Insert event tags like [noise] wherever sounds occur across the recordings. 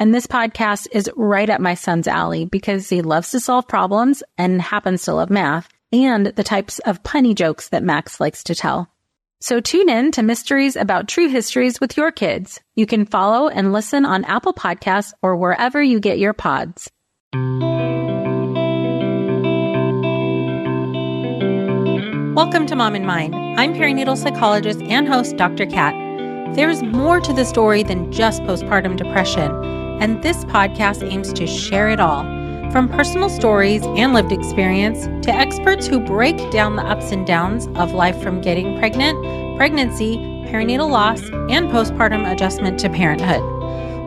And this podcast is right up my son's alley because he loves to solve problems and happens to love math and the types of punny jokes that Max likes to tell. So tune in to Mysteries About True Histories with your kids. You can follow and listen on Apple Podcasts or wherever you get your pods. Welcome to Mom and Mind. I'm perinatal psychologist and host Dr. Kat. There's more to the story than just postpartum depression and this podcast aims to share it all from personal stories and lived experience to experts who break down the ups and downs of life from getting pregnant, pregnancy, perinatal loss, and postpartum adjustment to parenthood.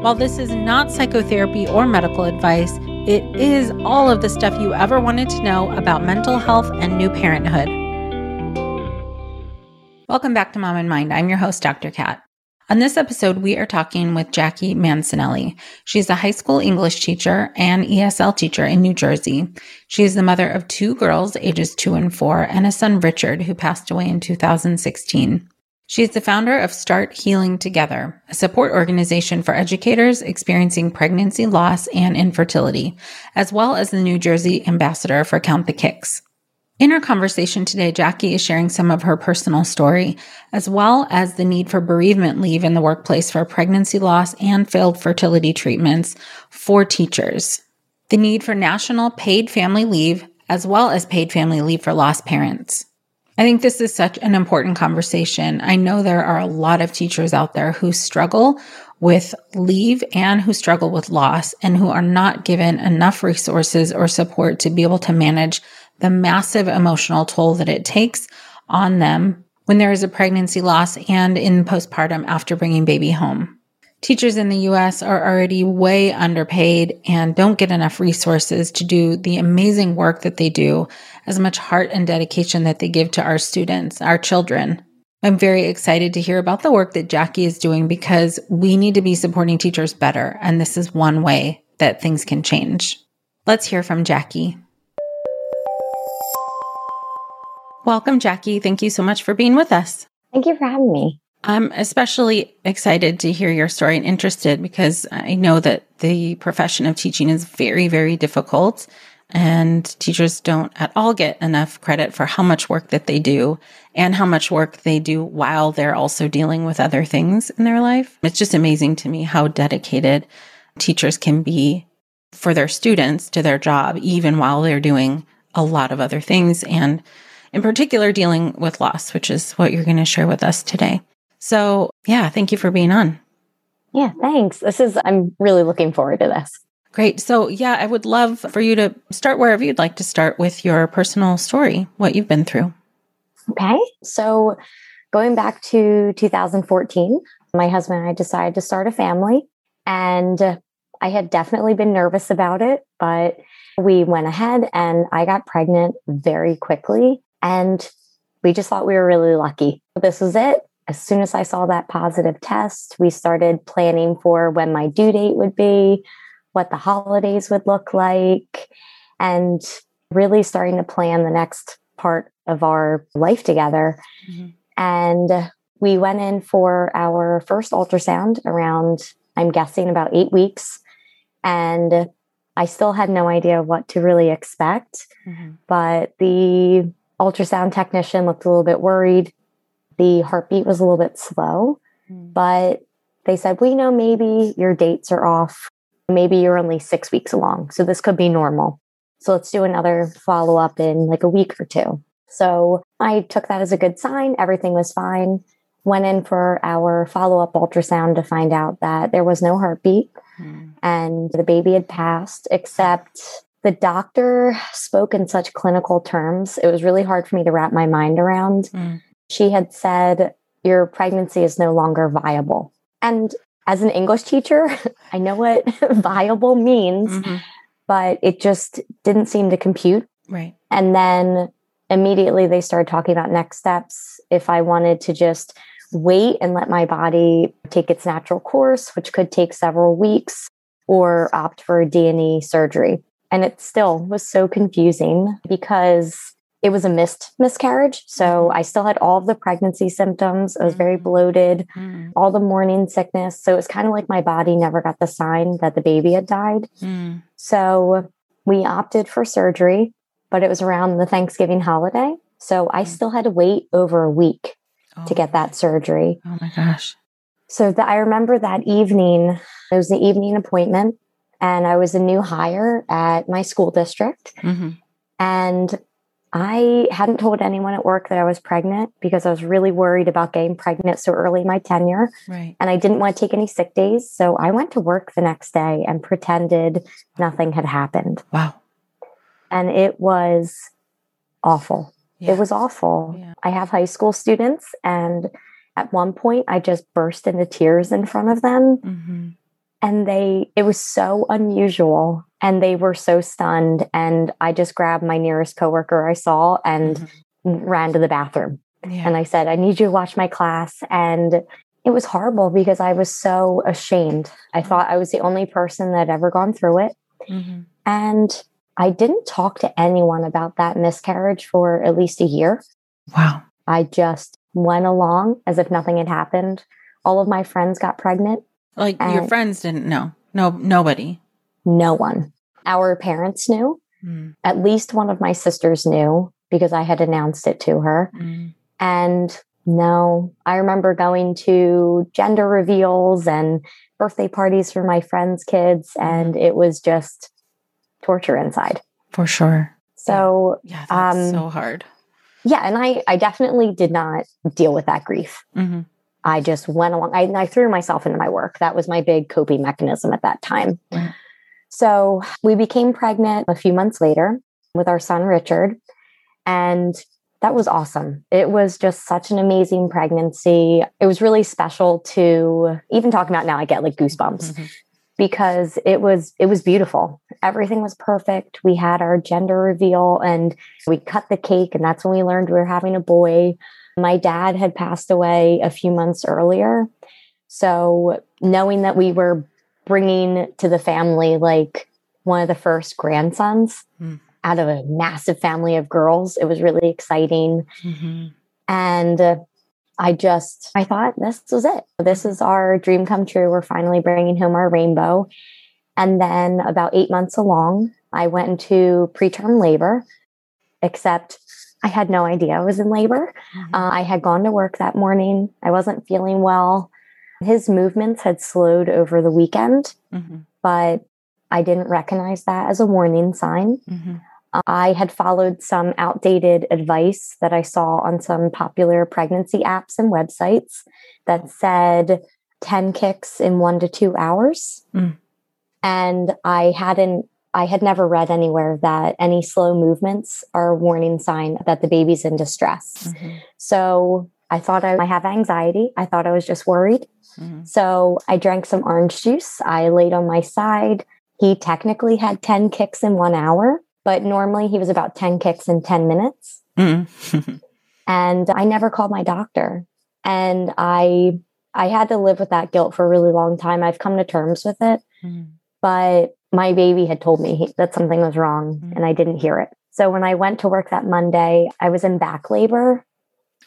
While this is not psychotherapy or medical advice, it is all of the stuff you ever wanted to know about mental health and new parenthood. Welcome back to Mom and Mind. I'm your host, Dr. Kat. On this episode, we are talking with Jackie Mancinelli. She's a high school English teacher and ESL teacher in New Jersey. She is the mother of two girls, ages two and four, and a son, Richard, who passed away in 2016. She is the founder of Start Healing Together, a support organization for educators experiencing pregnancy loss and infertility, as well as the New Jersey ambassador for Count the Kicks. In our conversation today, Jackie is sharing some of her personal story, as well as the need for bereavement leave in the workplace for pregnancy loss and failed fertility treatments for teachers, the need for national paid family leave, as well as paid family leave for lost parents. I think this is such an important conversation. I know there are a lot of teachers out there who struggle with leave and who struggle with loss and who are not given enough resources or support to be able to manage the massive emotional toll that it takes on them when there is a pregnancy loss and in postpartum after bringing baby home. Teachers in the US are already way underpaid and don't get enough resources to do the amazing work that they do, as much heart and dedication that they give to our students, our children. I'm very excited to hear about the work that Jackie is doing because we need to be supporting teachers better, and this is one way that things can change. Let's hear from Jackie. Welcome, Jackie. Thank you so much for being with us. Thank you for having me. I'm especially excited to hear your story and interested because I know that the profession of teaching is very, very difficult and teachers don't at all get enough credit for how much work that they do and how much work they do while they're also dealing with other things in their life. It's just amazing to me how dedicated teachers can be for their students to their job, even while they're doing a lot of other things and in particular dealing with loss, which is what you're going to share with us today. So, yeah, thank you for being on. Yeah, thanks. This is, I'm really looking forward to this. Great. So, yeah, I would love for you to start wherever you'd like to start with your personal story, what you've been through. Okay. So, going back to 2014, my husband and I decided to start a family. And I had definitely been nervous about it, but we went ahead and I got pregnant very quickly. And we just thought we were really lucky. This was it. As soon as I saw that positive test, we started planning for when my due date would be, what the holidays would look like, and really starting to plan the next part of our life together. Mm-hmm. And we went in for our first ultrasound around, I'm guessing, about eight weeks. And I still had no idea what to really expect. Mm-hmm. But the ultrasound technician looked a little bit worried. The heartbeat was a little bit slow, mm. but they said, We know maybe your dates are off. Maybe you're only six weeks along. So this could be normal. So let's do another follow up in like a week or two. So I took that as a good sign. Everything was fine. Went in for our follow up ultrasound to find out that there was no heartbeat mm. and the baby had passed, except the doctor spoke in such clinical terms. It was really hard for me to wrap my mind around. Mm. She had said, Your pregnancy is no longer viable. And as an English teacher, [laughs] I know what [laughs] viable means, mm-hmm. but it just didn't seem to compute. Right. And then immediately they started talking about next steps. If I wanted to just wait and let my body take its natural course, which could take several weeks, or opt for a D&E surgery. And it still was so confusing because it was a missed miscarriage. So mm-hmm. I still had all of the pregnancy symptoms. I was very mm. bloated, mm. all the morning sickness. So it was kind of like my body never got the sign that the baby had died. Mm. So we opted for surgery, but it was around the Thanksgiving holiday. So I mm. still had to wait over a week oh. to get that surgery. Oh my gosh. So the, I remember that evening, it was the evening appointment, and I was a new hire at my school district. Mm-hmm. And I hadn't told anyone at work that I was pregnant because I was really worried about getting pregnant so early in my tenure. Right. And I didn't want to take any sick days. So I went to work the next day and pretended nothing had happened. Wow. And it was awful. Yeah. It was awful. Yeah. I have high school students, and at one point, I just burst into tears in front of them. Mm-hmm and they it was so unusual and they were so stunned and i just grabbed my nearest coworker i saw and mm-hmm. ran to the bathroom yeah. and i said i need you to watch my class and it was horrible because i was so ashamed i mm-hmm. thought i was the only person that had ever gone through it mm-hmm. and i didn't talk to anyone about that miscarriage for at least a year wow i just went along as if nothing had happened all of my friends got pregnant like and your friends didn't know. No, nobody. No one. Our parents knew. Mm. At least one of my sisters knew because I had announced it to her. Mm. And no, I remember going to gender reveals and birthday parties for my friends' kids, and mm. it was just torture inside. For sure. So, yeah, yeah um, so hard. Yeah, and I, I definitely did not deal with that grief. Mm-hmm. I just went along. I, I, threw myself into my work. That was my big coping mechanism at that time. So we became pregnant a few months later with our son, Richard. And that was awesome. It was just such an amazing pregnancy. It was really special to even talking about now, I get like goosebumps. Mm-hmm. Because it was it was beautiful. Everything was perfect. We had our gender reveal and we cut the cake and that's when we learned we were having a boy. My dad had passed away a few months earlier. So, knowing that we were bringing to the family like one of the first grandsons mm. out of a massive family of girls, it was really exciting. Mm-hmm. And uh, I just, I thought this was it. This is our dream come true. We're finally bringing home our rainbow. And then about eight months along, I went into preterm labor, except I had no idea I was in labor. Mm-hmm. Uh, I had gone to work that morning. I wasn't feeling well. His movements had slowed over the weekend, mm-hmm. but I didn't recognize that as a warning sign. Mm-hmm. I had followed some outdated advice that I saw on some popular pregnancy apps and websites that said 10 kicks in one to two hours. Mm. And I hadn't I had never read anywhere that any slow movements are a warning sign that the baby's in distress. Mm-hmm. So I thought I have anxiety. I thought I was just worried. Mm-hmm. So I drank some orange juice. I laid on my side. He technically had 10 kicks in one hour, but normally he was about 10 kicks in 10 minutes. Mm-hmm. [laughs] and I never called my doctor. And I I had to live with that guilt for a really long time. I've come to terms with it. Mm-hmm. But my baby had told me that something was wrong mm-hmm. and I didn't hear it. So when I went to work that Monday, I was in back labor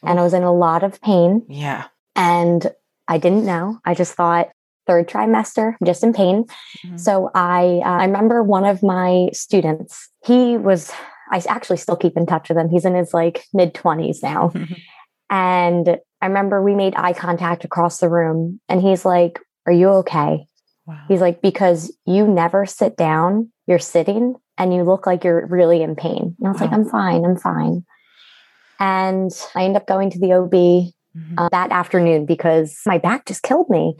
and I was in a lot of pain. Yeah. And I didn't know. I just thought third trimester, I'm just in pain. Mm-hmm. So I uh, I remember one of my students, he was I actually still keep in touch with him. He's in his like mid 20s now. [laughs] and I remember we made eye contact across the room and he's like, "Are you okay?" Wow. He's like, because you never sit down, you're sitting and you look like you're really in pain. And I was like, I'm fine, I'm fine. And I end up going to the OB mm-hmm. uh, that afternoon because my back just killed me.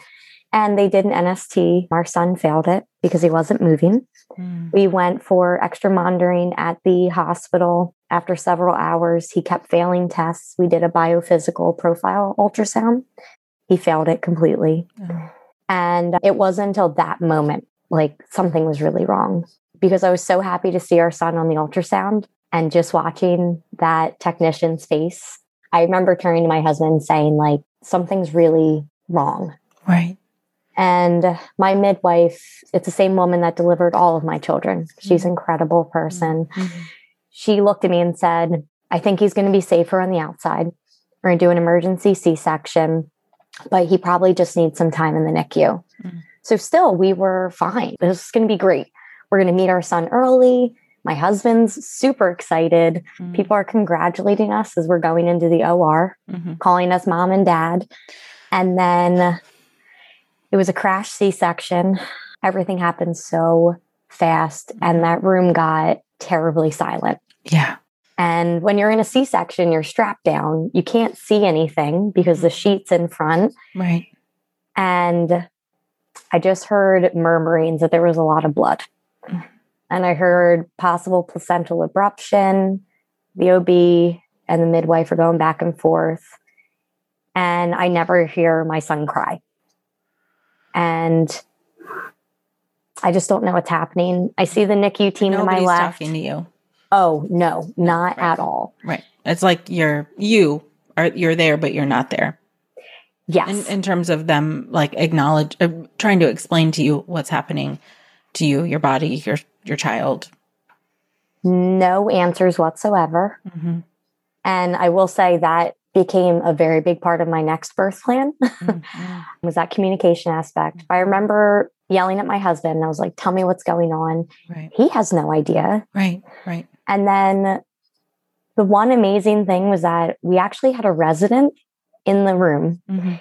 And they did an NST. Our son failed it because he wasn't moving. Mm. We went for extra monitoring at the hospital. After several hours, he kept failing tests. We did a biophysical profile ultrasound. He failed it completely. Mm. And it wasn't until that moment, like something was really wrong because I was so happy to see our son on the ultrasound and just watching that technician's face. I remember turning to my husband saying, like, something's really wrong. Right. And my midwife, it's the same woman that delivered all of my children. She's an mm-hmm. incredible person. Mm-hmm. She looked at me and said, I think he's going to be safer on the outside. We're going to do an emergency C section, but he probably just needs some time in the NICU. Mm-hmm. So, still, we were fine. This is going to be great. We're going to meet our son early. My husband's super excited. Mm-hmm. People are congratulating us as we're going into the OR, mm-hmm. calling us mom and dad. And then it was a crash C section. Everything happened so fast, and mm-hmm. that room got terribly silent. Yeah. And when you're in a C section, you're strapped down. You can't see anything because the mm-hmm. sheet's in front. Right. And I just heard murmurings that there was a lot of blood. Mm. And I heard possible placental abruption. The OB and the midwife are going back and forth. And I never hear my son cry and I just don't know what's happening. I see the NICU team Nobody's to my left. talking to you. Oh no, not right. at all. Right. It's like you're you are you're there, but you're not there. Yes. In, in terms of them like acknowledge, uh, trying to explain to you what's happening to you, your body, your your child. No answers whatsoever. Mm-hmm. And I will say that became a very big part of my next birth plan [laughs] mm-hmm. was that communication aspect. I remember yelling at my husband. I was like, tell me what's going on. Right. He has no idea. Right, right. And then the one amazing thing was that we actually had a resident in the room. Mm-hmm.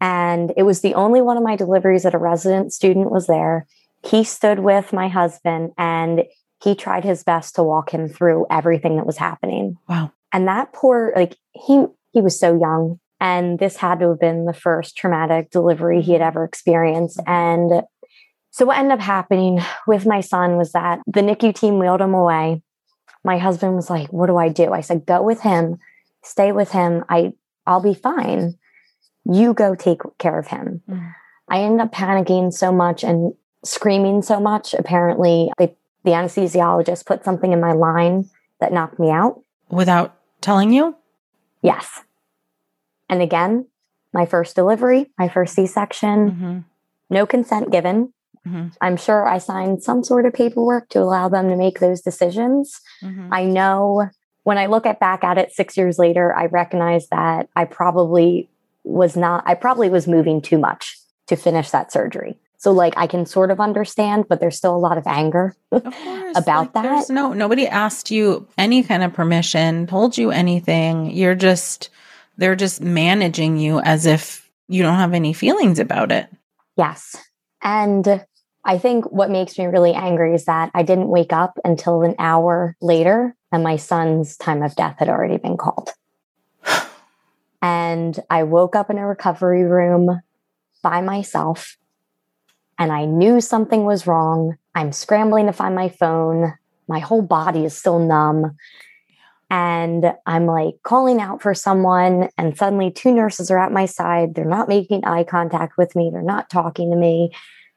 And it was the only one of my deliveries that a resident student was there. He stood with my husband and he tried his best to walk him through everything that was happening. Wow. And that poor, like, he he was so young. And this had to have been the first traumatic delivery he had ever experienced. Mm-hmm. And so, what ended up happening with my son was that the NICU team wheeled him away. My husband was like, What do I do? I said, Go with him, stay with him. I, I'll be fine. You go take care of him. Mm. I ended up panicking so much and screaming so much. Apparently, they, the anesthesiologist put something in my line that knocked me out. Without telling you? Yes. And again, my first delivery, my first C section, mm-hmm. no consent given. Mm-hmm. I'm sure I signed some sort of paperwork to allow them to make those decisions. Mm-hmm. I know when I look at back at it six years later, I recognize that I probably was not, I probably was moving too much to finish that surgery. So like I can sort of understand, but there's still a lot of anger of [laughs] about like, that. No, nobody asked you any kind of permission, told you anything. You're just they're just managing you as if you don't have any feelings about it. Yes. And I think what makes me really angry is that I didn't wake up until an hour later and my son's time of death had already been called. [sighs] and I woke up in a recovery room by myself and I knew something was wrong. I'm scrambling to find my phone. My whole body is still numb. And I'm like calling out for someone, and suddenly two nurses are at my side. They're not making eye contact with me, they're not talking to me.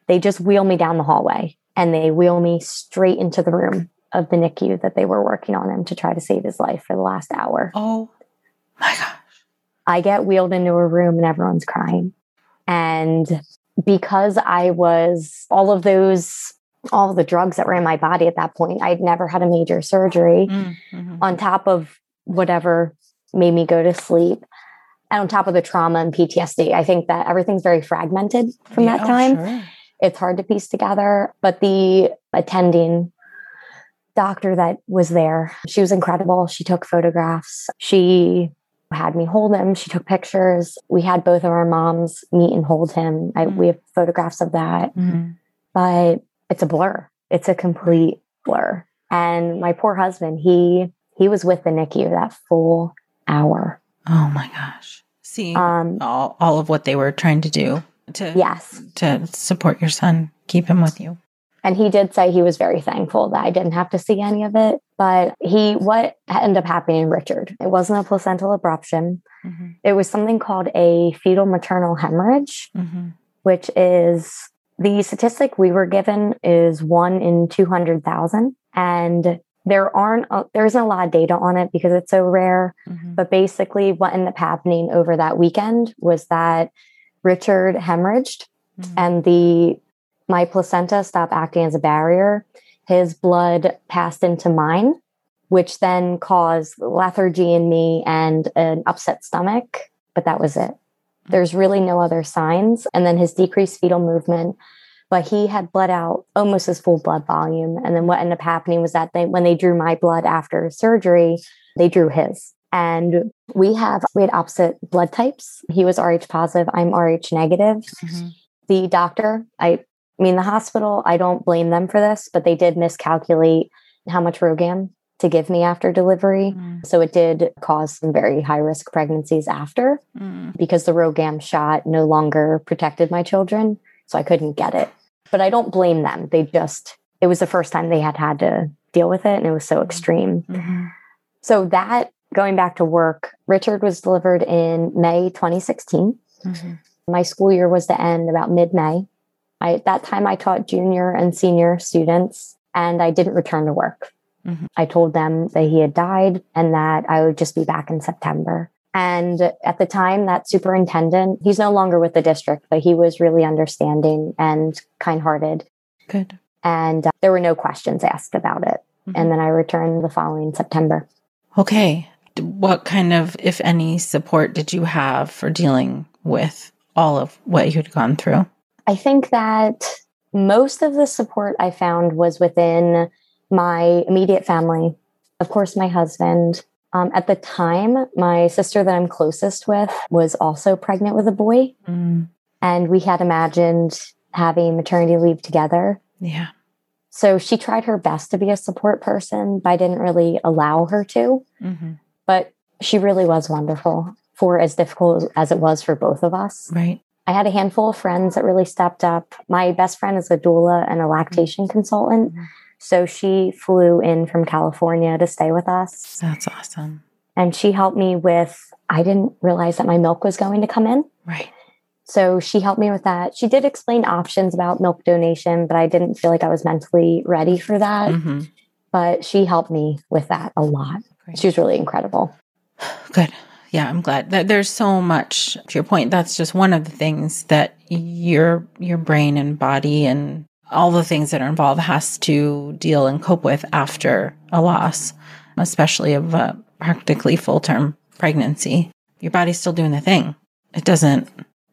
They just wheel me down the hallway and they wheel me straight into the room of the NICU that they were working on him to try to save his life for the last hour. Oh my gosh. I get wheeled into a room and everyone's crying. And because I was all of those, all of the drugs that were in my body at that point, I'd never had a major surgery mm, mm-hmm. on top of whatever made me go to sleep. And on top of the trauma and PTSD, I think that everything's very fragmented from yeah, that time. Sure. It's hard to piece together. But the attending doctor that was there, she was incredible. She took photographs. She had me hold him. She took pictures. We had both of our moms meet and hold him. I, mm-hmm. We have photographs of that. Mm-hmm. But it's a blur. It's a complete blur. And my poor husband, he he was with the NICU that full hour. Oh my gosh. See um, all, all of what they were trying to do to yes to support your son, keep him with you. And he did say he was very thankful that I didn't have to see any of it. But he, what ended up happening, Richard, it wasn't a placental abruption. Mm-hmm. It was something called a fetal maternal hemorrhage, mm-hmm. which is the statistic we were given is one in 200,000. And there aren't, a, there isn't a lot of data on it because it's so rare. Mm-hmm. But basically, what ended up happening over that weekend was that Richard hemorrhaged mm-hmm. and the my placenta stopped acting as a barrier. His blood passed into mine, which then caused lethargy in me and an upset stomach. But that was it. There's really no other signs. And then his decreased fetal movement. But he had bled out almost his full blood volume. And then what ended up happening was that they, when they drew my blood after surgery, they drew his. And we have we had opposite blood types. He was Rh positive. I'm Rh negative. Mm-hmm. The doctor, I mean, the hospital, I don't blame them for this, but they did miscalculate how much RhoGAM to give me after delivery. Mm. So it did cause some very high risk pregnancies after mm. because the RhoGAM shot no longer protected my children. So I couldn't get it. But I don't blame them. They just, it was the first time they had had to deal with it and it was so mm-hmm. extreme. Mm-hmm. So that going back to work, Richard was delivered in May 2016. Mm-hmm. My school year was to end about mid May. At that time, I taught junior and senior students, and I didn't return to work. Mm-hmm. I told them that he had died and that I would just be back in September. And at the time, that superintendent, he's no longer with the district, but he was really understanding and kind hearted. Good. And uh, there were no questions asked about it. Mm-hmm. And then I returned the following September. Okay. What kind of, if any, support did you have for dealing with all of what you'd gone through? I think that most of the support I found was within my immediate family. Of course, my husband. Um, at the time, my sister that I'm closest with was also pregnant with a boy. Mm. And we had imagined having maternity leave together. Yeah. So she tried her best to be a support person, but I didn't really allow her to. Mm-hmm. But she really was wonderful for as difficult as it was for both of us. Right. I had a handful of friends that really stepped up. My best friend is a doula and a lactation consultant. Mm-hmm. So she flew in from California to stay with us. That's awesome. And she helped me with, I didn't realize that my milk was going to come in. Right. So she helped me with that. She did explain options about milk donation, but I didn't feel like I was mentally ready for that. Mm-hmm. But she helped me with that a lot. Great. She was really incredible. [sighs] Good yeah, I'm glad that there's so much to your point. That's just one of the things that your your brain and body and all the things that are involved has to deal and cope with after a loss, especially of a practically full term pregnancy. Your body's still doing the thing. It doesn't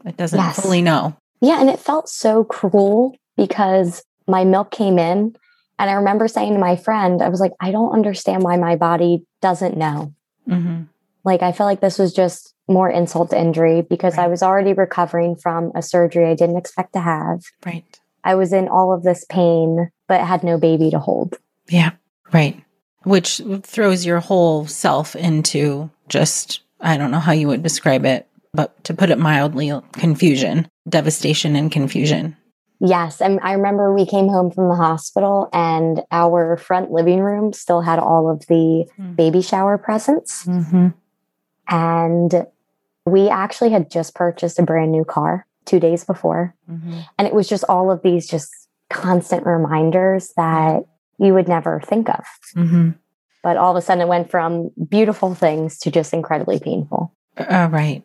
it doesn't yes. fully know. Yeah, and it felt so cruel because my milk came in and I remember saying to my friend, I was like, I don't understand why my body doesn't know. Mm-hmm. Like I felt like this was just more insult to injury because right. I was already recovering from a surgery I didn't expect to have. Right. I was in all of this pain, but had no baby to hold. Yeah. Right. Which throws your whole self into just, I don't know how you would describe it, but to put it mildly, confusion, devastation, and confusion. Yes. And I remember we came home from the hospital and our front living room still had all of the mm. baby shower presents. Mm-hmm. And we actually had just purchased a brand new car two days before. Mm-hmm. And it was just all of these just constant reminders that you would never think of. Mm-hmm. But all of a sudden, it went from beautiful things to just incredibly painful. Uh, right.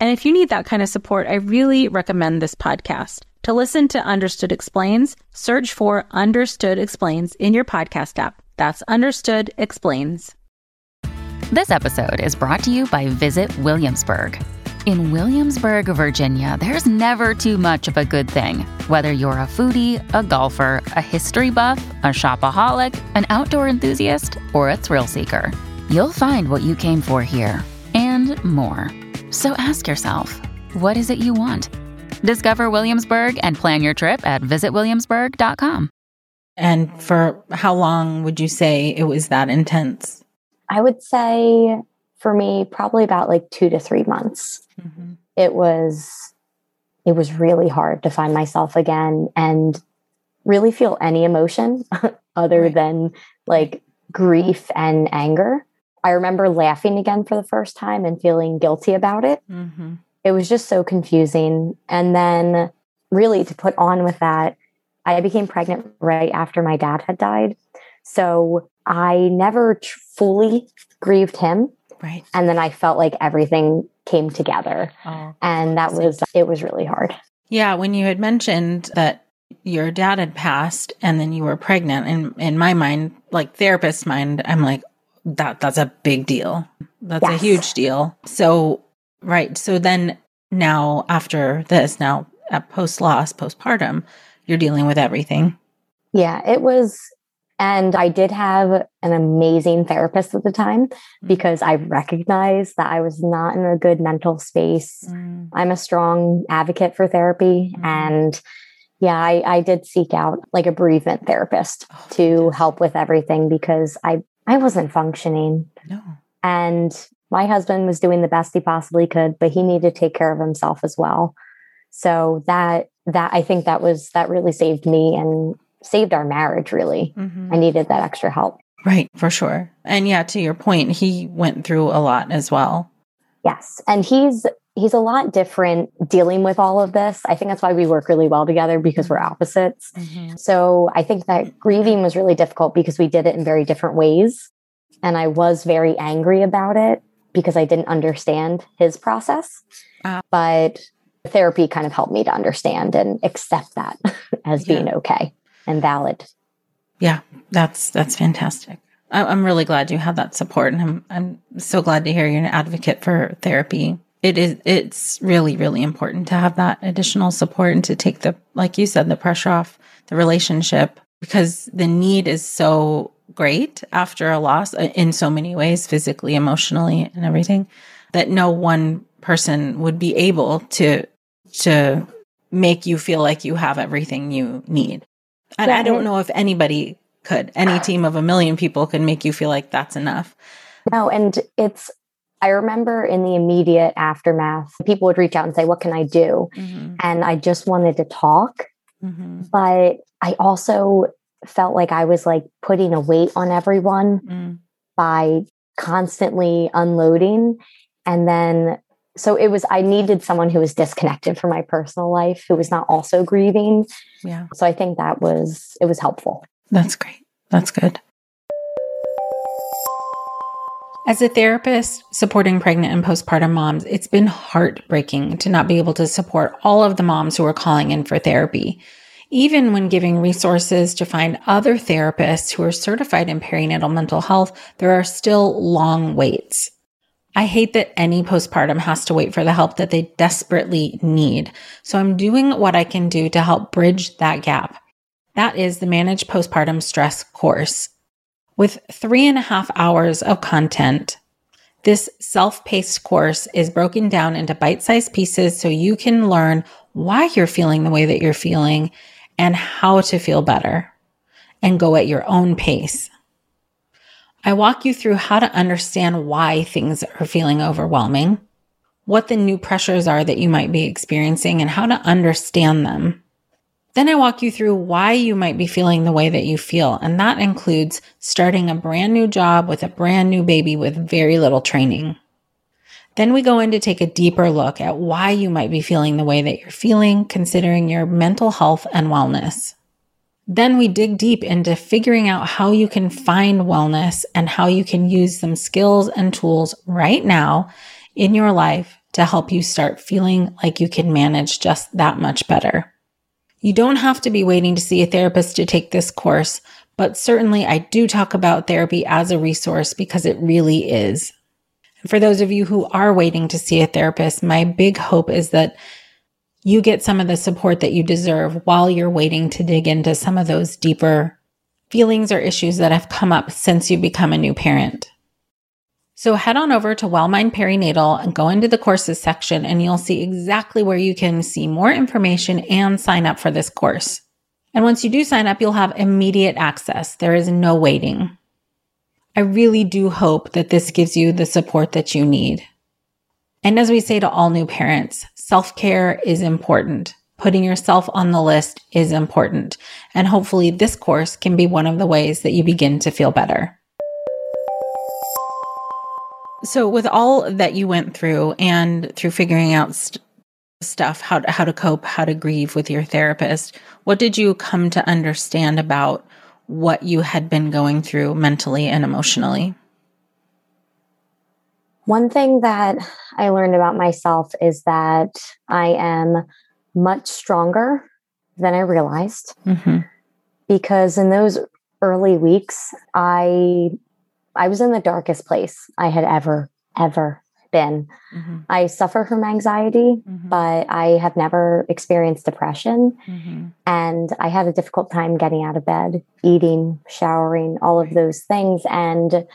And if you need that kind of support, I really recommend this podcast. To listen to Understood Explains, search for Understood Explains in your podcast app. That's Understood Explains. This episode is brought to you by Visit Williamsburg. In Williamsburg, Virginia, there's never too much of a good thing. Whether you're a foodie, a golfer, a history buff, a shopaholic, an outdoor enthusiast, or a thrill seeker, you'll find what you came for here and more. So ask yourself, what is it you want? Discover Williamsburg and plan your trip at visitwilliamsburg.com. And for how long would you say it was that intense? I would say for me, probably about like two to three months. Mm-hmm. It was, it was really hard to find myself again and really feel any emotion [laughs] other right. than like grief and anger. I remember laughing again for the first time and feeling guilty about it. Mm-hmm. It was just so confusing. And then, really, to put on with that, I became pregnant right after my dad had died. So I never tr- fully grieved him. Right. And then I felt like everything came together. Oh, and that was, it was really hard. Yeah. When you had mentioned that your dad had passed and then you were pregnant, and in my mind, like therapist mind, I'm like, that that's a big deal. That's yes. a huge deal. So, right. So then now after this, now at post loss, postpartum, you're dealing with everything. Yeah, it was and I did have an amazing therapist at the time mm. because I recognized that I was not in a good mental space. Mm. I'm a strong advocate for therapy. Mm. And yeah, I, I, did seek out like a bereavement therapist oh, to help with everything because I, I wasn't functioning. No. And my husband was doing the best he possibly could, but he needed to take care of himself as well. So that that I think that was that really saved me and saved our marriage really. Mm-hmm. I needed that extra help. Right, for sure. And yeah, to your point, he went through a lot as well. Yes. And he's he's a lot different dealing with all of this. I think that's why we work really well together because we're opposites. Mm-hmm. So I think that grieving was really difficult because we did it in very different ways. And I was very angry about it because I didn't understand his process. Uh, but therapy kind of helped me to understand and accept that [laughs] as yeah. being okay and valid. Yeah, that's that's fantastic. I'm really glad you have that support, and I'm I'm so glad to hear you're an advocate for therapy. It is it's really really important to have that additional support and to take the like you said the pressure off the relationship because the need is so great after a loss uh, in so many ways, physically, emotionally, and everything, that no one person would be able to to make you feel like you have everything you need. And yeah, I don't know if anybody could. Any team of a million people could make you feel like that's enough. No, and it's I remember in the immediate aftermath, people would reach out and say, What can I do? Mm-hmm. And I just wanted to talk. Mm-hmm. But I also felt like I was like putting a weight on everyone mm. by constantly unloading. And then so it was i needed someone who was disconnected from my personal life who was not also grieving yeah so i think that was it was helpful that's great that's good as a therapist supporting pregnant and postpartum moms, it's been heartbreaking to not be able to support all of the moms who are calling in for therapy. Even when giving resources to find other therapists who are certified in perinatal mental health, there are still long waits. I hate that any postpartum has to wait for the help that they desperately need. So I'm doing what I can do to help bridge that gap. That is the Manage Postpartum Stress course. With three and a half hours of content, this self paced course is broken down into bite sized pieces so you can learn why you're feeling the way that you're feeling and how to feel better and go at your own pace. I walk you through how to understand why things are feeling overwhelming, what the new pressures are that you might be experiencing, and how to understand them. Then I walk you through why you might be feeling the way that you feel. And that includes starting a brand new job with a brand new baby with very little training. Mm-hmm. Then we go in to take a deeper look at why you might be feeling the way that you're feeling, considering your mental health and wellness. Then we dig deep into figuring out how you can find wellness and how you can use some skills and tools right now in your life to help you start feeling like you can manage just that much better. You don't have to be waiting to see a therapist to take this course, but certainly I do talk about therapy as a resource because it really is. And for those of you who are waiting to see a therapist, my big hope is that you get some of the support that you deserve while you're waiting to dig into some of those deeper feelings or issues that have come up since you become a new parent. So head on over to Wellmind Perinatal and go into the courses section and you'll see exactly where you can see more information and sign up for this course. And once you do sign up, you'll have immediate access. There is no waiting. I really do hope that this gives you the support that you need. And as we say to all new parents, self care is important. Putting yourself on the list is important. And hopefully, this course can be one of the ways that you begin to feel better. So, with all that you went through and through figuring out st- stuff, how to, how to cope, how to grieve with your therapist, what did you come to understand about what you had been going through mentally and emotionally? One thing that I learned about myself is that I am much stronger than I realized. Mm-hmm. Because in those early weeks, I I was in the darkest place I had ever ever been. Mm-hmm. I suffer from anxiety, mm-hmm. but I have never experienced depression. Mm-hmm. And I had a difficult time getting out of bed, eating, showering, all of those things. And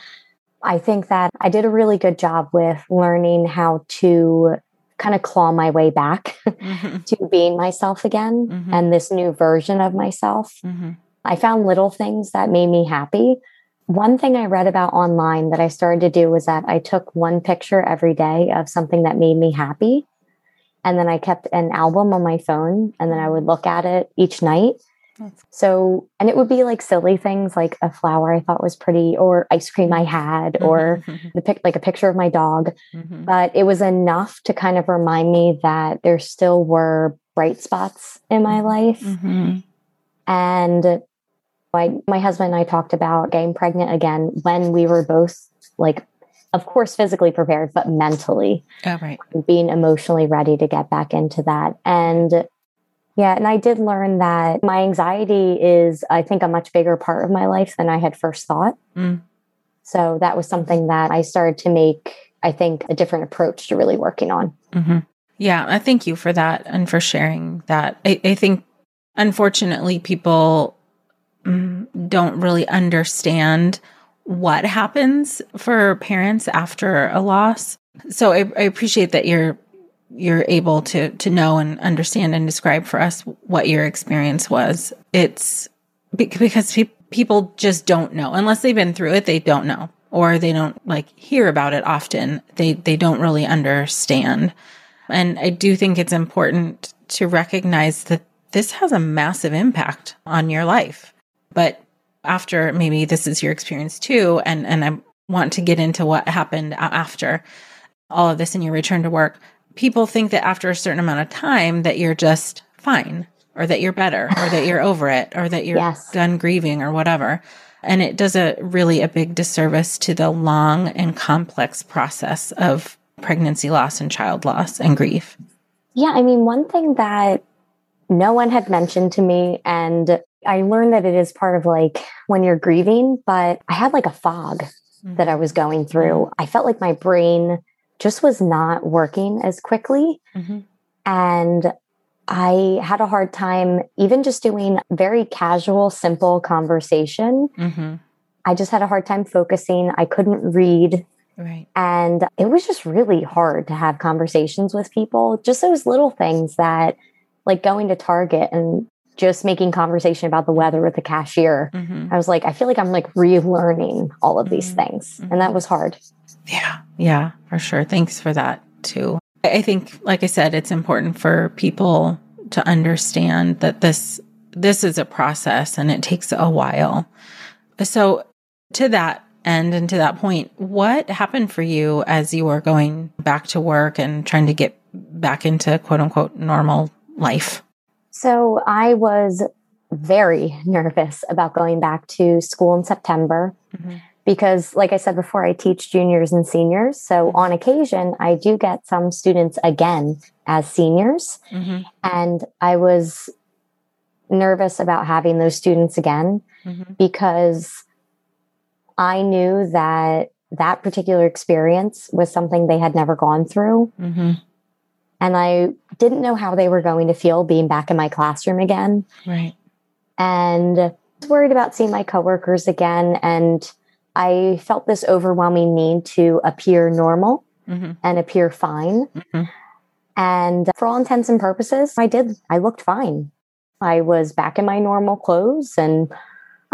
I think that I did a really good job with learning how to kind of claw my way back mm-hmm. [laughs] to being myself again mm-hmm. and this new version of myself. Mm-hmm. I found little things that made me happy one thing I read about online that I started to do was that I took one picture every day of something that made me happy. And then I kept an album on my phone and then I would look at it each night. So, and it would be like silly things like a flower I thought was pretty, or ice cream I had, mm-hmm. or the pic, like a picture of my dog. Mm-hmm. But it was enough to kind of remind me that there still were bright spots in my mm-hmm. life. Mm-hmm. And my my husband and I talked about getting pregnant again when we were both like of course physically prepared but mentally oh, right. being emotionally ready to get back into that and yeah and i did learn that my anxiety is i think a much bigger part of my life than i had first thought mm. so that was something that i started to make i think a different approach to really working on mm-hmm. yeah i thank you for that and for sharing that I, I think unfortunately people don't really understand what happens for parents after a loss. So I, I, appreciate that you're you're able to to know and understand and describe for us what your experience was. It's because pe- people just don't know unless they've been through it. They don't know, or they don't like hear about it often. They they don't really understand. And I do think it's important to recognize that this has a massive impact on your life but after maybe this is your experience too, and, and I want to get into what happened after all of this and your return to work, people think that after a certain amount of time that you're just fine or that you're better or that you're over it or that you're yes. done grieving or whatever. And it does a really a big disservice to the long and complex process of pregnancy loss and child loss and grief. Yeah, I mean, one thing that no one had mentioned to me and I learned that it is part of like when you're grieving, but I had like a fog mm-hmm. that I was going through. I felt like my brain just was not working as quickly. Mm-hmm. And I had a hard time even just doing very casual, simple conversation. Mm-hmm. I just had a hard time focusing. I couldn't read. Right. And it was just really hard to have conversations with people. Just those little things that, like going to Target and just making conversation about the weather with the cashier. Mm-hmm. I was like, I feel like I'm like relearning all of these mm-hmm. things. And that mm-hmm. was hard. Yeah. Yeah, for sure. Thanks for that too. I think, like I said, it's important for people to understand that this this is a process and it takes a while. So, to that end and to that point, what happened for you as you were going back to work and trying to get back into quote unquote normal life? So, I was very [laughs] nervous about going back to school in September. Mm-hmm because like i said before i teach juniors and seniors so mm-hmm. on occasion i do get some students again as seniors mm-hmm. and i was nervous about having those students again mm-hmm. because I knew that that particular experience was something they had never gone through. And I didn't know how they were going to feel being back in my classroom again. Right. And I was worried about seeing my coworkers again. And I felt this overwhelming need to appear normal mm-hmm. and appear fine. Mm-hmm. And for all intents and purposes, I did. I looked fine. I was back in my normal clothes and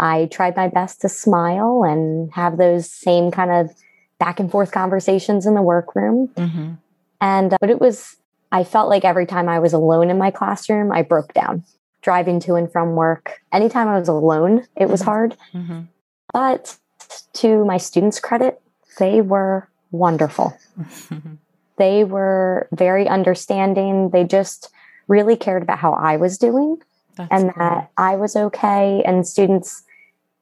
I tried my best to smile and have those same kind of back and forth conversations in the workroom. Mm-hmm. And, uh, but it was, I felt like every time I was alone in my classroom, I broke down driving to and from work. Anytime I was alone, it was mm-hmm. hard. Mm-hmm. But to my students' credit, they were wonderful. [laughs] they were very understanding. They just really cared about how I was doing. That's and cool. that I was okay. And students,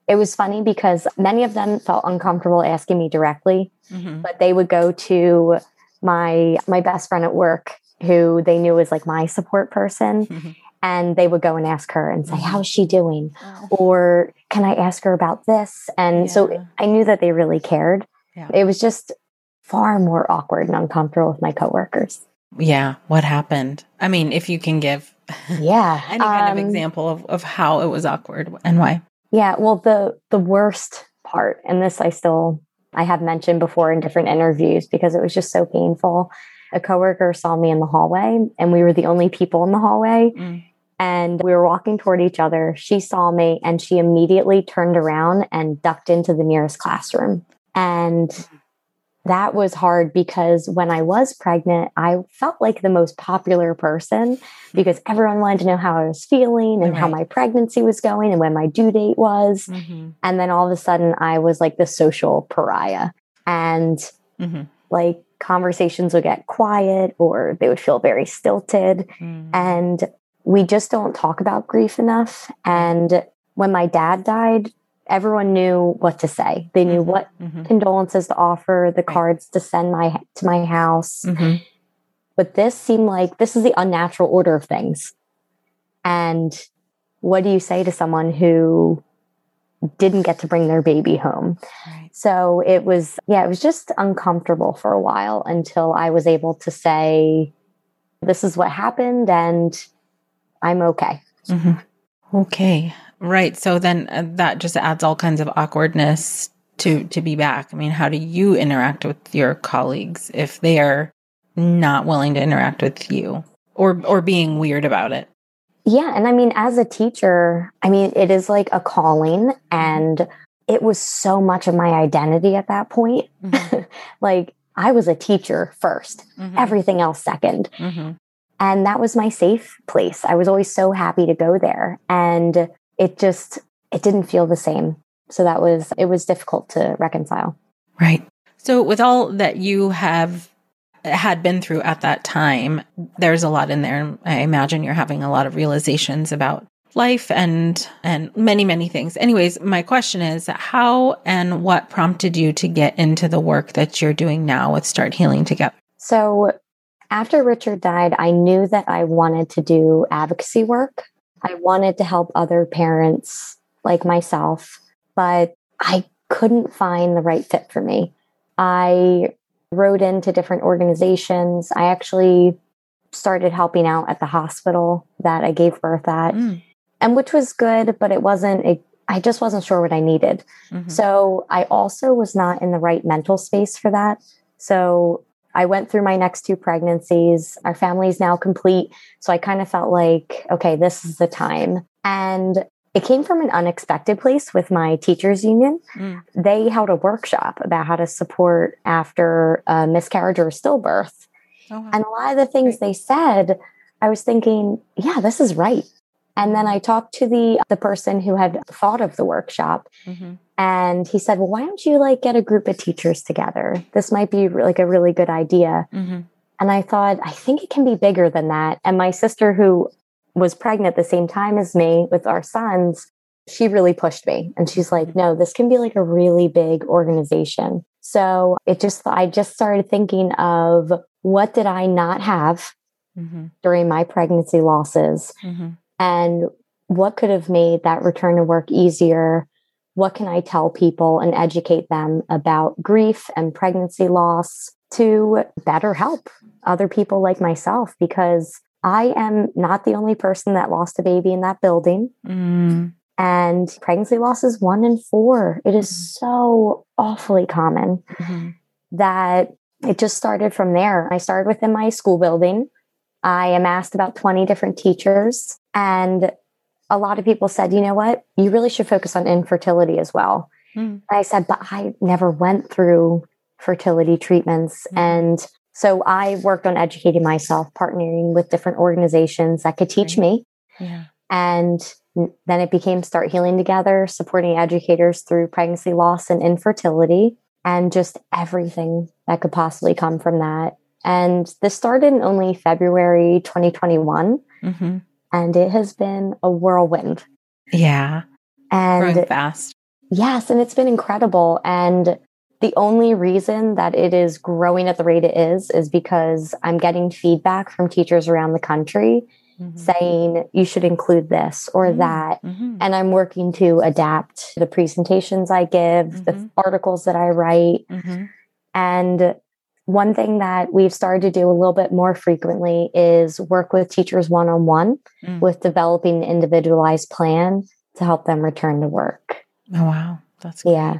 it was funny because many of them felt uncomfortable asking me directly, mm-hmm. but they would go to my my best friend at work who they knew was like my support person. Mm-hmm. And they would go and ask her and say, mm-hmm. How's she doing? Oh. Or can I ask her about this? And yeah. so I knew that they really cared. Yeah. It was just far more awkward and uncomfortable with my coworkers. Yeah. What happened? I mean, if you can give yeah. [laughs] Any kind um, of example of, of how it was awkward and why? Yeah. Well, the the worst part, and this I still I have mentioned before in different interviews because it was just so painful. A coworker saw me in the hallway, and we were the only people in the hallway. Mm. And we were walking toward each other. She saw me and she immediately turned around and ducked into the nearest classroom. And that was hard because when I was pregnant, I felt like the most popular person because everyone wanted to know how I was feeling and right. how my pregnancy was going and when my due date was. Mm-hmm. And then all of a sudden, I was like the social pariah. And mm-hmm. like conversations would get quiet or they would feel very stilted. Mm-hmm. And we just don't talk about grief enough. And when my dad died, everyone knew what to say. They knew mm-hmm, what mm-hmm. condolences to offer, the right. cards to send my to my house. Mm-hmm. But this seemed like this is the unnatural order of things. And what do you say to someone who didn't get to bring their baby home? Right. So it was, yeah, it was just uncomfortable for a while until I was able to say, this is what happened and I'm okay. Mm-hmm. Okay. Right. So then uh, that just adds all kinds of awkwardness to to be back. I mean, how do you interact with your colleagues if they are not willing to interact with you or or being weird about it? Yeah, and I mean as a teacher, I mean it is like a calling and it was so much of my identity at that point. Mm-hmm. [laughs] like I was a teacher 1st mm-hmm. everything else 2nd mm-hmm. And that was my safe place. I was always so happy to go there. And it just it didn't feel the same. So that was it was difficult to reconcile. Right. So with all that you have had been through at that time, there's a lot in there. I imagine you're having a lot of realizations about life and and many many things. Anyways, my question is how and what prompted you to get into the work that you're doing now with Start Healing Together? So after Richard died, I knew that I wanted to do advocacy work. I wanted to help other parents like myself, but I couldn't find the right fit for me. I wrote into different organizations. I actually started helping out at the hospital that I gave birth at, mm. and which was good, but it wasn't, a, I just wasn't sure what I needed. Mm-hmm. So I also was not in the right mental space for that. So I went through my next two pregnancies. Our family is now complete. So I kind of felt like, okay, this is the time. And it came from an unexpected place with my teachers union. Mm. They held a workshop about how to support after a miscarriage or a stillbirth. Oh, wow. And a lot of the things they said, I was thinking, yeah, this is right. And then I talked to the the person who had thought of the workshop Mm-hmm. and he said, "Well, why don't you like get a group of teachers together? This might be like a really good idea." Mm-hmm. And I thought, I think it can be bigger than that. And my sister who was pregnant at the same time as me with our sons, she really pushed me and she's like, "No, this can be like a really big organization." So, it just I just started thinking of what did I not have Mm-hmm. during my pregnancy losses Mm-hmm. and what could have made that return to work easier what can i tell people and educate them about grief and pregnancy loss to better help other people like myself because i am not the only person that lost a baby in that building Mm-hmm. and pregnancy loss is one in four it is so awfully common Mm-hmm. that it just started from there. I started within my school building. I am asked about 20 different teachers, and a lot of people said, you know what, you really should focus on infertility as well. Mm. And I said, but I never went through fertility treatments. Mhm. And so I worked on educating myself, partnering with different organizations that could teach Right. me. Yeah. And then it became Start Healing Together, supporting educators through pregnancy loss and infertility, and just everything that could possibly come from that. And this started in only February 2021, Mm-hmm. and it has been a whirlwind. Yeah. And Growing fast. yes, and it's been incredible. And the only reason that it is growing at the rate it is is because I'm getting feedback from teachers around the country Mhm. saying you should include this or Mm. that. Mhm. And I'm working to adapt the presentations I give, the Mhm. articles that I write. Mhm. And one thing that we've started to do a little bit more frequently is work with teachers one on one with developing an individualized plan to help them return to work. Oh wow, that's Yeah.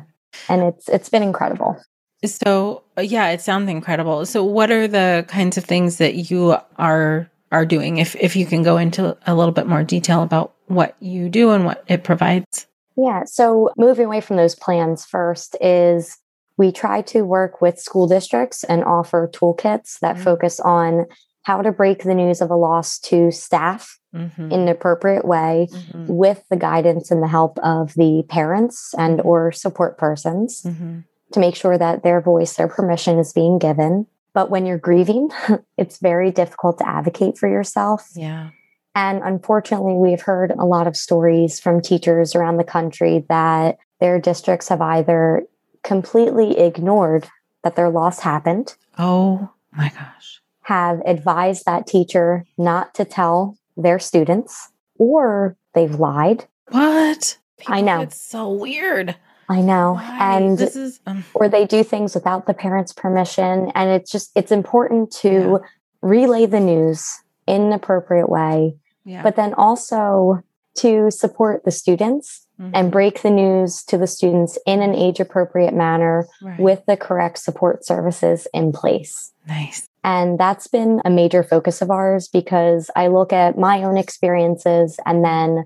And it's it's been incredible. So yeah, it sounds incredible. So what are the kinds of things that you are are doing? If if you can go into a little bit more detail about what you do and what it provides. Yeah. So moving away from those plans first is we try to work with school districts and offer toolkits that Mhm. focus on how to break the news of a loss to staff Mm-hmm. in an appropriate way Mhm. with the guidance and the help of the parents and or support persons Mhm. to make sure that their voice their permission is being given but when you're grieving [laughs] it's very difficult to advocate for yourself Yeah. and unfortunately, we've heard a lot of stories from teachers around the country that their districts have either completely ignored that their loss happened, Oh my gosh. Have advised that teacher not to tell their students, or they've lied. What? I know. It's so weird. I know. Why? And this is um, or they do things without the parents' permission. And it's just, it's important to relay the news in an appropriate way, yeah. but then also to support the students Mhm. and break the news to the students in an age appropriate manner Right. with the correct support services in place. nice. And that's been a major focus of ours because I look at my own experiences and then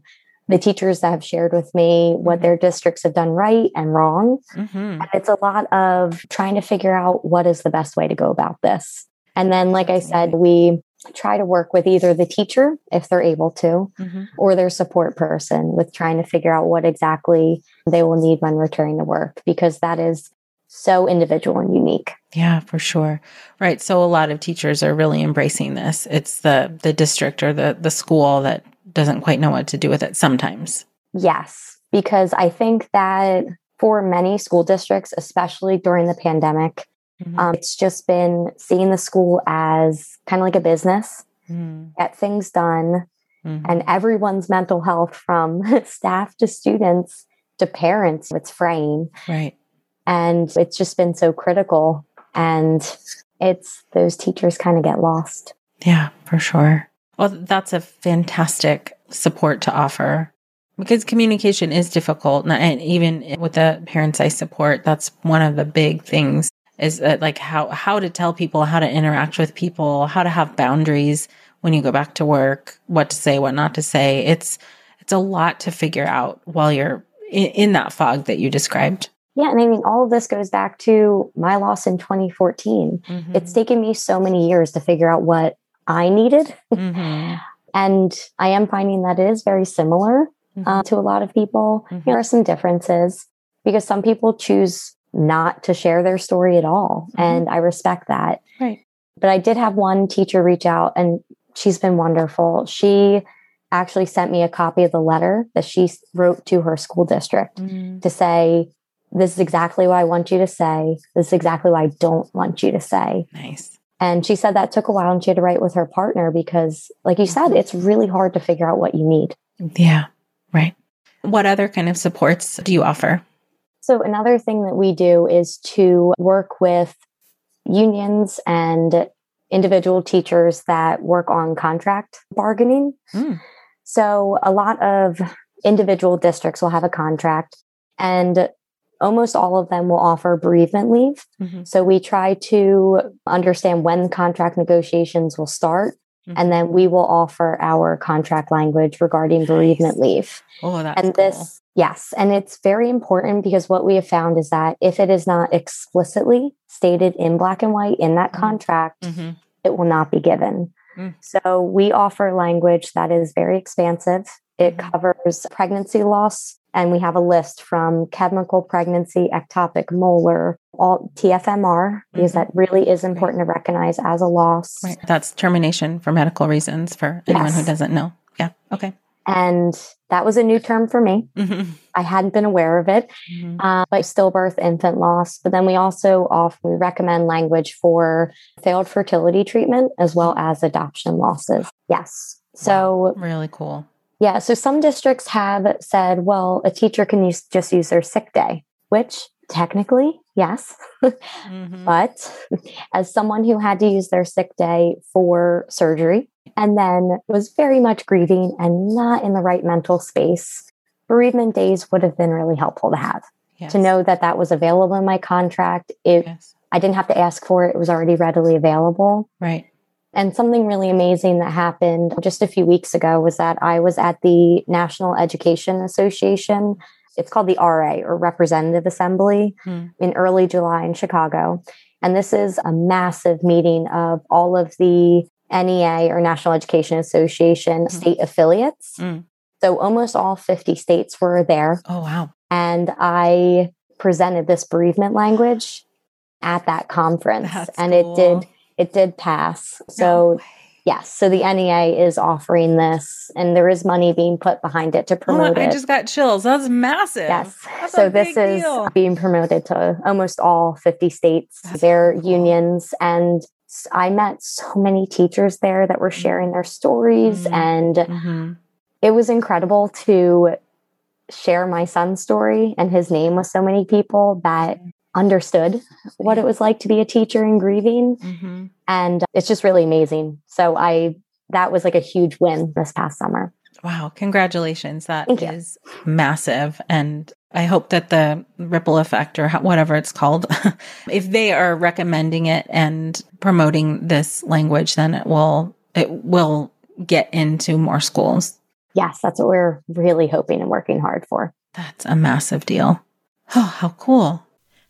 the teachers that have shared with me what Mhm. their districts have done right and wrong. Mm-hmm. And it's a lot of trying to figure out what is the best way to go about this. And then, like I said, we try to work with either the teacher, if they're able to, Mm-hmm. or their support person with trying to figure out what exactly they will need when returning to work because that is so individual and unique. Yeah, for sure. Right. So a lot of teachers are really embracing this. It's the the district or the the school that doesn't quite know what to do with it sometimes. Yes, because I think that for many school districts, especially during the pandemic, Mhm. um, it's just been seeing the school as kind of like a business, Mhm. get things done, Mhm. and everyone's mental health from [laughs] staff to students to parents, it's fraying. right. And it's just been so critical. And it's those teachers kind of get lost. Yeah, for sure. Well, that's a fantastic support to offer because communication is difficult. And- even with the parents I support, that's one of the big things is that like how, how to tell people how to interact with people, how to have boundaries when you go back to work, what to say, what not to say. It's, it's a lot to figure out while you're in, in that fog that you described. Yeah. And I mean, all of this goes back to my loss in 2014. Mm-hmm. It's taken me so many years to figure out what I needed. Mhm. [laughs] And I am finding that it is very similar mm-hmm. uh, to a lot of people. Mm-hmm. There are some differences because some people choose not to share their story at all. Mm-hmm. And I respect that. Right. But I did have one teacher reach out and she's been wonderful. She actually sent me a copy of the letter that she wrote to her school district mm-hmm. to say, This is exactly what I want you to say. This is exactly what I don't want you to say. Nice. And she said that took a while and she had to write with her partner because, like you said, it's really hard to figure out what you need. Yeah, right. What other kind of supports do you offer? So, another thing that we do is to work with unions and individual teachers that work on contract bargaining. Mm. So, a lot of individual districts will have a contract, and almost all of them will offer bereavement leave. Mm-hmm. So, we try to understand when contract negotiations will start. Mm-hmm. And then we will offer our contract language regarding nice. bereavement leave. Oh, that's and this, cool. yes, and it's very important because what we have found is that if it is not explicitly stated in black and white in that mm-hmm. contract, mm-hmm. it will not be given. Mm. So we offer language that is very expansive. It mm-hmm. covers pregnancy loss, and we have a list from chemical pregnancy, ectopic, molar, all TFMR, because mm-hmm. that really is important to recognize as a loss. Right. That's termination for medical reasons for anyone yes. who doesn't know. Yeah. Okay. And that was a new term for me. Mm-hmm. I hadn't been aware of it, mm-hmm. uh, like stillbirth, infant loss. But then we also often recommend language for failed fertility treatment as well as adoption losses. Yes. So, wow. really cool. Yeah. So, some districts have said, well, a teacher can use, just use their sick day, which technically, yes. [laughs] mm-hmm. But as someone who had to use their sick day for surgery, and then was very much grieving and not in the right mental space, bereavement days would have been really helpful to have. Yes. To know that that was available in my contract. It, yes. I didn't have to ask for it, it was already readily available. Right. And something really amazing that happened just a few weeks ago was that I was at the National Education Association. It's called the RA or Representative Assembly hmm. in early July in Chicago. And this is a massive meeting of all of the NEA or National Education Association mm-hmm. state affiliates. Mm. So almost all 50 states were there. Oh, wow. And I presented this bereavement language at that conference That's and cool. it did it did pass. So no yes, so the NEA is offering this and there is money being put behind it to promote oh, I it. I just got chills. That's massive. Yes. That's so this is deal. being promoted to almost all 50 states, That's their cool. unions and I met so many teachers there that were sharing their stories, mm-hmm. and mm-hmm. it was incredible to share my son's story and his name with so many people that understood what it was like to be a teacher and grieving. Mm-hmm. And it's just really amazing. So I that was like a huge win this past summer. Wow, congratulations. That is massive. And I hope that the ripple effect or whatever it's called, [laughs] if they are recommending it and promoting this language, then it will, it will get into more schools. Yes, that's what we're really hoping and working hard for. That's a massive deal. Oh, how cool.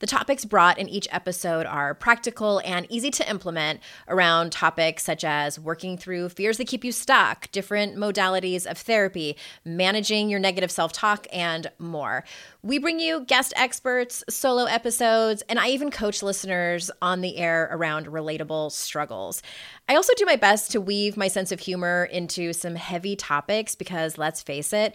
The topics brought in each episode are practical and easy to implement around topics such as working through fears that keep you stuck, different modalities of therapy, managing your negative self talk, and more. We bring you guest experts, solo episodes, and I even coach listeners on the air around relatable struggles. I also do my best to weave my sense of humor into some heavy topics because let's face it,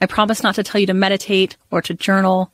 I promise not to tell you to meditate or to journal.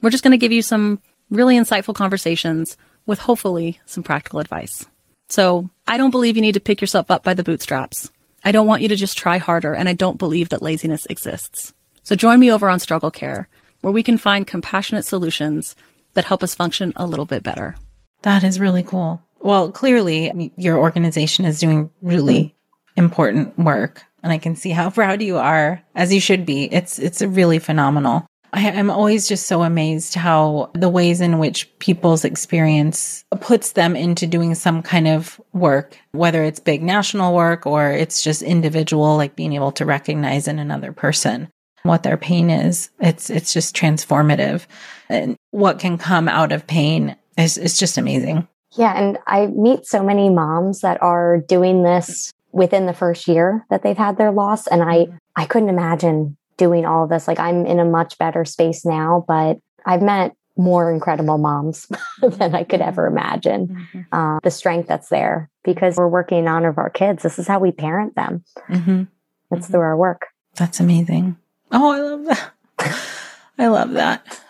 We're just going to give you some really insightful conversations with hopefully some practical advice. So I don't believe you need to pick yourself up by the bootstraps. I don't want you to just try harder, and I don't believe that laziness exists. So join me over on Struggle Care, where we can find compassionate solutions that help us function a little bit better. That is really cool. Well, clearly your organization is doing really important work and I can see how [laughs] proud you are as you should be. It's it's really phenomenal. I, am always just so amazed how the ways in which people's experience puts them into doing some kind of work, whether it's big national work or it's just individual, like being able to recognize in another person what their pain is. It's it's just transformative. And what can come out of pain is is just amazing. Yeah, and I meet so many moms that are doing this within the first year that they've had their loss and I mm-hmm. I couldn't imagine doing all of this. Like I'm in a much better space now, but I've met more incredible moms [laughs] than I could ever imagine. Mm-hmm. Uh, the strength that's there because we're working in honor of our kids. This is how we parent them. Mm-hmm. It's through our work. That's amazing. Oh, I love that. [laughs] I love that.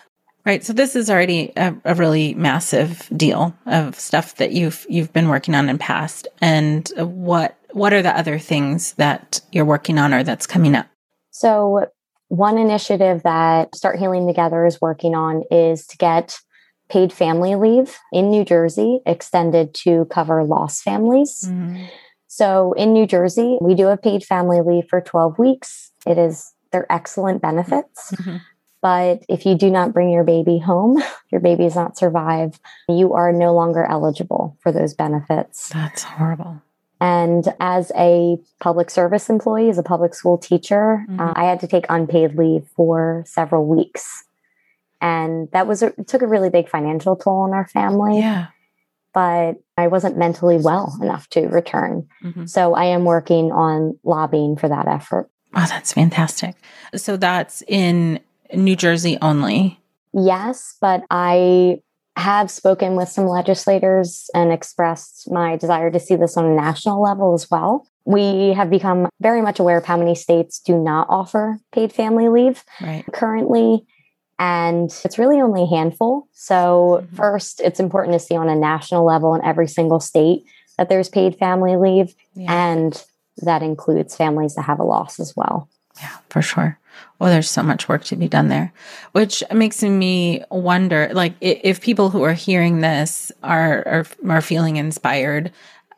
Right. So this is already a, a, really massive deal of stuff that you've you've been working on in past. And what what are the other things that you're working on or that's coming up? So one initiative that Start Healing Together is working on is to get paid family leave in New Jersey extended to cover lost families. Mm-hmm. So in New Jersey, we do have paid family leave for 12 weeks. It is they're excellent benefits. Mm-hmm. But if you do not bring your baby home, [laughs] your baby does not survive, you are no longer eligible for those benefits. That's horrible. And as a public service employee, as a public school teacher, mm-hmm. uh, I had to take unpaid leave for several weeks. And that was, a, it took a really big financial toll on our family. Yeah. But I wasn't mentally well enough to return. Mm-hmm. So I am working on lobbying for that effort. Oh, that's fantastic. So that's in New Jersey only. Yes, but I have spoken with some legislators and expressed my desire to see this on a national level as well. We have become very much aware of how many states do not offer paid family leave right. currently. And it's really only a handful. So, mm-hmm. first, it's important to see on a national level in every single state that there's paid family leave. Yeah. And that includes families that have a loss as well. Yeah, for sure. Well, there's so much work to be done there, which makes me wonder, like, if people who are hearing this are are, are feeling inspired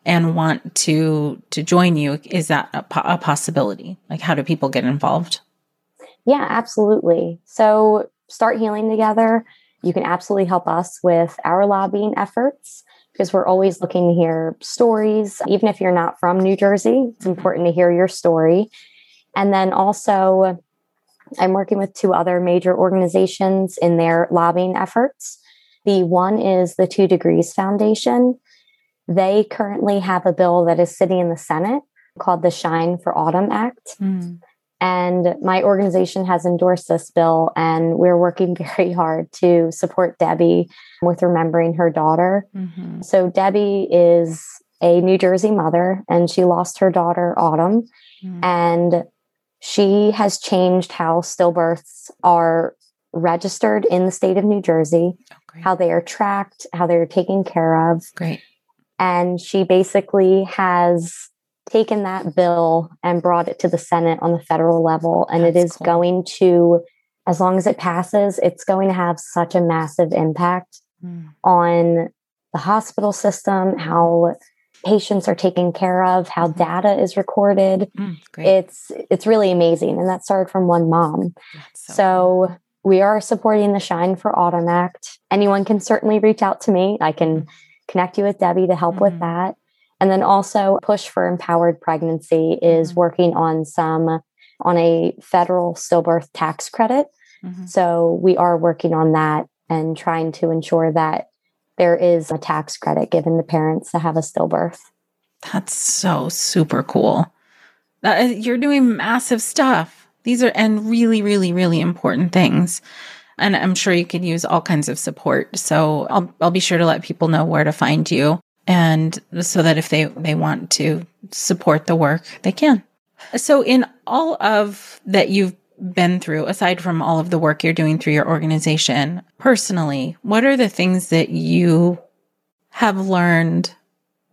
and want to to join you, is that a, a possibility? Like, how do people get involved? Yeah, absolutely. So, start healing together. You can absolutely help us with our lobbying efforts because we're always looking to hear stories. Even if you're not from New Jersey, it's mm-hmm. important to hear your story. And then also, I'm working with two other major organizations in their lobbying efforts. The one is the Two Degrees Foundation. They currently have a bill that is sitting in the Senate called the Shine for Autumn Act. Mm. And my organization has endorsed this bill, and we're working [laughs] very hard to support Debbie with remembering her daughter. Mm-hmm. So, Debbie is a New Jersey mother, and she lost her daughter, Autumn. Mm-hmm. And she has changed how stillbirths are registered in the state of New Jersey, oh, how they are tracked, how they're taken care of. Great. And she basically has taken that bill and brought it to the Senate on the federal level. And That's it is cool. going to, as long as it passes, it's going to have such a massive impact mm. on the hospital system, how patients are taken care of, how mm-hmm. data is recorded. Mm, it's it's really amazing. And that started from one mom. So, so cool. we are supporting the Shine for Autumn Act. Anyone can certainly reach out to me. I can mm. connect you with Debbie to help mm-hmm. with that. And then also Push for Empowered Pregnancy is mm-hmm. working on some on a federal stillbirth tax credit. Mm-hmm. So we are working on that and trying to ensure that there is a tax credit given to parents to have a stillbirth. That's so super cool. That, you're doing massive stuff. These are, and really, really, really important things. And I'm sure you could use all kinds of support. So I'll, I'll be sure to let people know where to find you. And so that if they, they want to support the work, they can. So in all of that you've been through, aside from all of the work you're doing through your organization, personally, what are the things that you have learned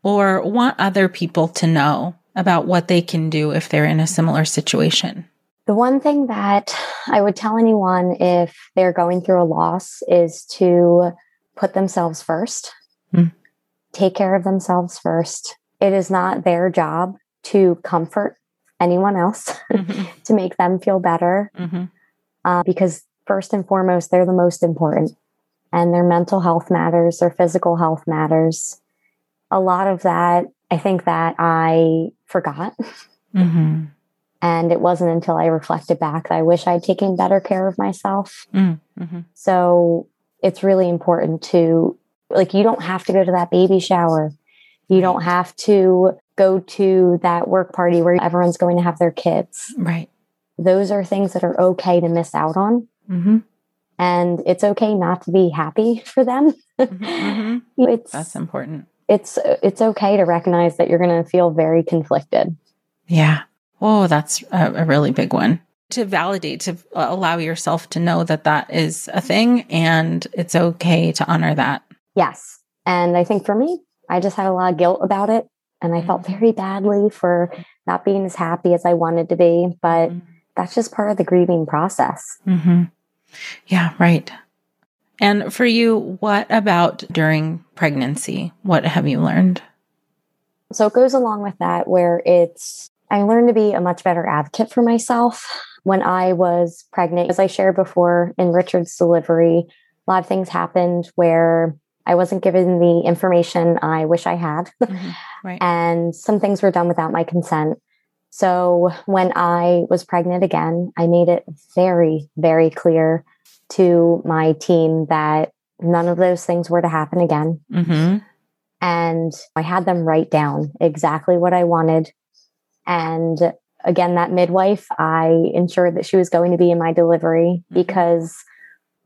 or want other people to know about what they can do if they're in a similar situation? The one thing that I would tell anyone if they're going through a loss is to put themselves first, mm. take care of themselves first. It is not their job to comfort anyone else, [laughs] mm-hmm. to make them feel better. Mm-hmm. Uh, because, first and foremost, they're the most important, and their mental health matters, their physical health matters. A lot of that, I think that I forgot. Mm-hmm. And it wasn't until I reflected back that I wish I'd taken better care of myself. Mm, mm-hmm. So it's really important to, like, you don't have to go to that baby shower. You don't have to go to that work party where everyone's going to have their kids. Right. Those are things that are okay to miss out on. Mm-hmm. And it's okay not to be happy for them. Mm-hmm. [laughs] it's, That's important. It's it's okay to recognize that you're going to feel very conflicted. Yeah. Oh, that's a, a really big one. To validate, to allow yourself to know that that is a thing and it's okay to honor that. Yes. And I think for me, I just had a lot of guilt about it. And I felt mm-hmm. very badly for not being as happy as I wanted to be. But mm-hmm. that's just part of the grieving process. Mm-hmm. Yeah, right. And for you, what about during pregnancy? What have you learned? So it goes along with that, where it's I learned to be a much better advocate for myself. When I was pregnant, as I shared before in Richard's delivery, a lot of things happened where I wasn't given the information I wish I had. [laughs] Mm-hmm. Right. and some things were done without my consent. So when I was pregnant again, I made it very, very clear to my team that none of those things were to happen again. Mm-hmm. And I had them write down exactly what I wanted and again, that midwife, I ensured that she was going to be in my delivery mm-hmm. because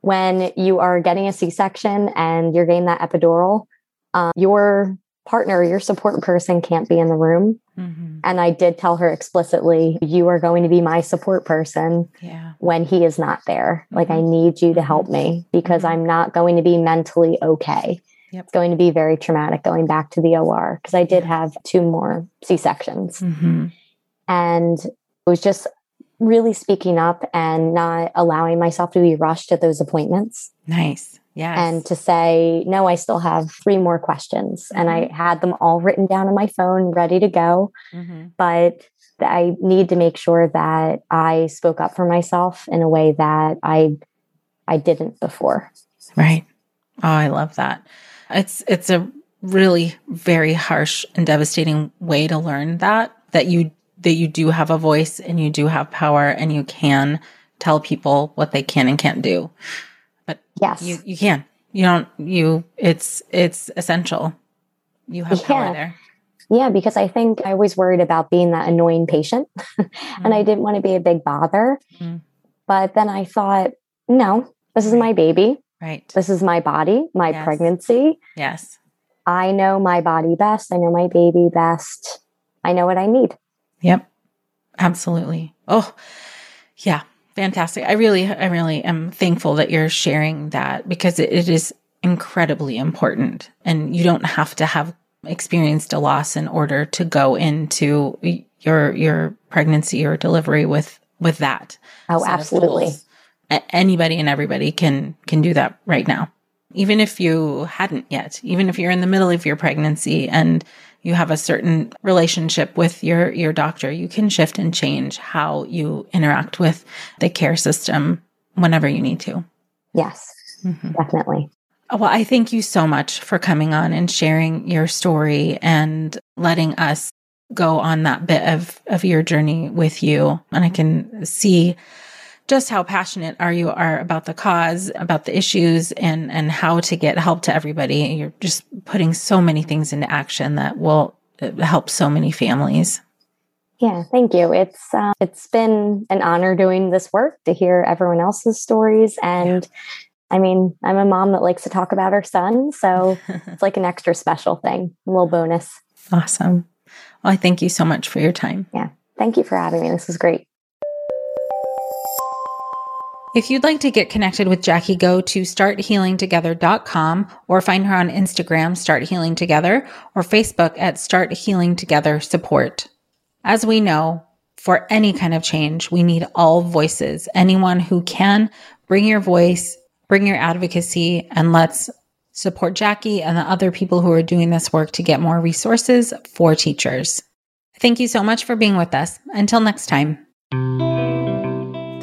when you are getting a C section and you're getting that epidural, um, your partner, your support person can't be in the room. Mm-hmm. And I did tell her explicitly, you are going to be my support person yeah. when he is not there. Mm-hmm. Like, I mm-hmm. need you to help me because mm-hmm. I'm not going to be mentally okay. Yep. It's going to be very traumatic going back to the OR because I did have two more C sections. Mm-hmm. And it was just really speaking up and not allowing myself to be rushed at those appointments. Nice. Yes. And to say, no, I still have three more questions. Mm-hmm. And I mm-hmm. had them all written down on my phone, ready to go. Mm-hmm. But I need to make sure that I spoke up for myself in a way that I I didn't before. Right. Oh, I love that. It's it's a really very harsh and devastating way to learn that that you that you do have a voice and you do have power and you can tell people what they can and can't do. But yes, you you can. You don't you it's it's essential. You have yeah. power there. Yeah, because I think I was worried about being that annoying patient [laughs] and mm. I didn't want to be a big bother. Mm. But then I thought, no, this is my baby. Right. This is my body, my yes. pregnancy. Yes. I know my body best. I know my baby best. I know what I need. Yep. Absolutely. Oh, yeah. Fantastic. I really, I really am thankful that you're sharing that because it, it is incredibly important. And you don't have to have experienced a loss in order to go into your your pregnancy or delivery with with that. Oh, absolutely anybody and everybody can can do that right now even if you hadn't yet even if you're in the middle of your pregnancy and you have a certain relationship with your your doctor you can shift and change how you interact with the care system whenever you need to. Yes mm-hmm. definitely. Well i thank you so much for coming on and sharing your story and letting us go on that bit of of your journey with you. And i can see just how passionate are you are about the cause, about the issues and and how to get help to everybody. You're just putting so many things into action that will uh, help so many families. Yeah, thank you. It's uh, it's been an honor doing this work to hear everyone else's stories and yeah. I mean, I'm a mom that likes to talk about her son, so [laughs] it's like an extra special thing, a little bonus. Awesome. Well, I thank you so much for your time. Yeah. Thank you for having me. This was great. If you'd like to get connected with Jackie, go to starthealingtogether.com or find her on Instagram, Start Healing Together, or Facebook at Start Healing Together Support. As we know, for any kind of change, we need all voices. Anyone who can bring your voice, bring your advocacy, and let's support Jackie and the other people who are doing this work to get more resources for teachers. Thank you so much for being with us. Until next time.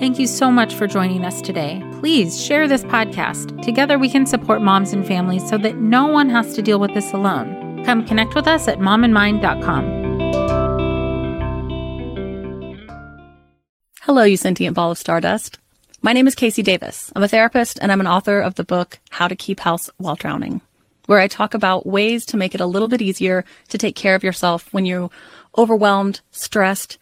Thank you so much for joining us today. Please share this podcast. Together we can support moms and families so that no one has to deal with this alone. Come connect with us at momandmind.com. Hello, you sentient ball of stardust. My name is KC Davis. I'm a therapist and I'm an author of the book How to Keep House While Drowning, where I talk about ways to make it a little bit easier to take care of yourself when you're overwhelmed, stressed,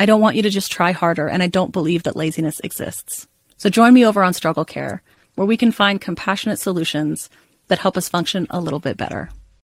I don't want you to just try harder, and I don't believe that laziness exists. So join me over on Struggle Care, where we can find compassionate solutions that help us function a little bit better.